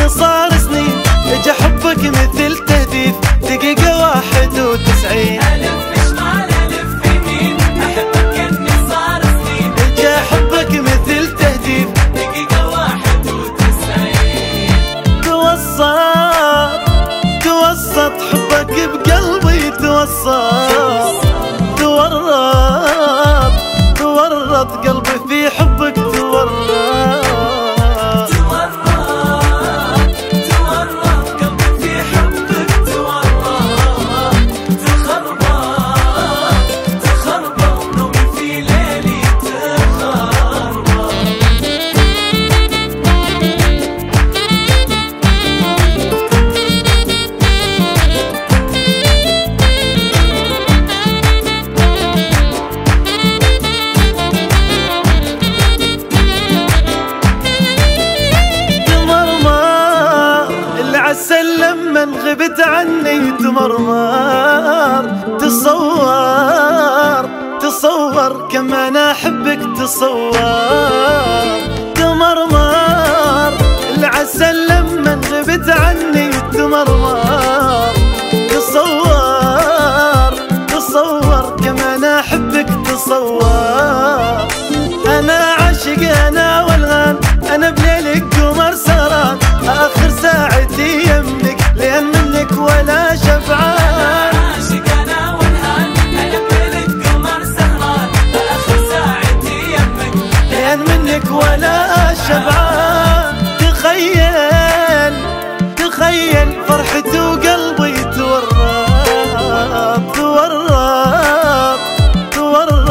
mensagem من غبت عني تمرمر تصور تصور كم أنا أحبك تصور. تمرمر العسل لما غبت عني تمرمر.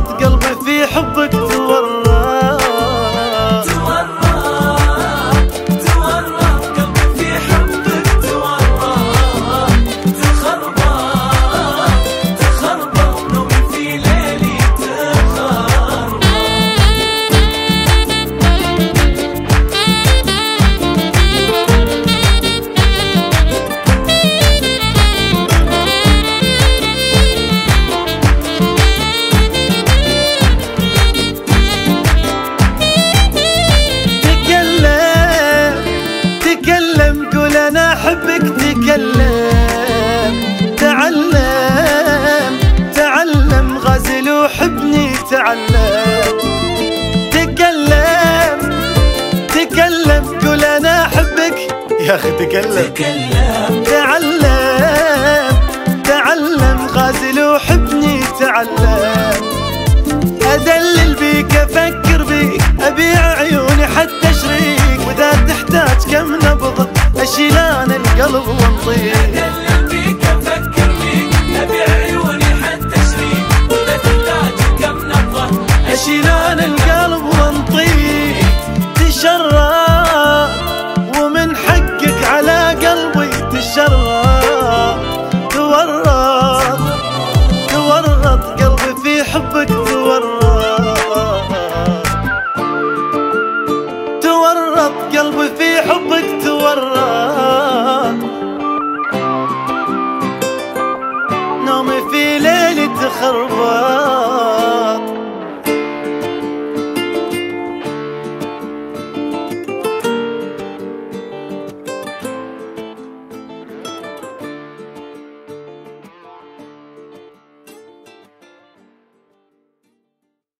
تورط قلبي تعلم تكلم تكلم قول أنا أحبك. يا أخي تكلم. تكلم. تعلم تعلم غازل وحبني تعلم. ادلل بيك أفكر بيك أبيع عيوني حتى شريك وإذا تحتاج كم نبض أشيل أنا القلب وأنطيك. تورط قلبي في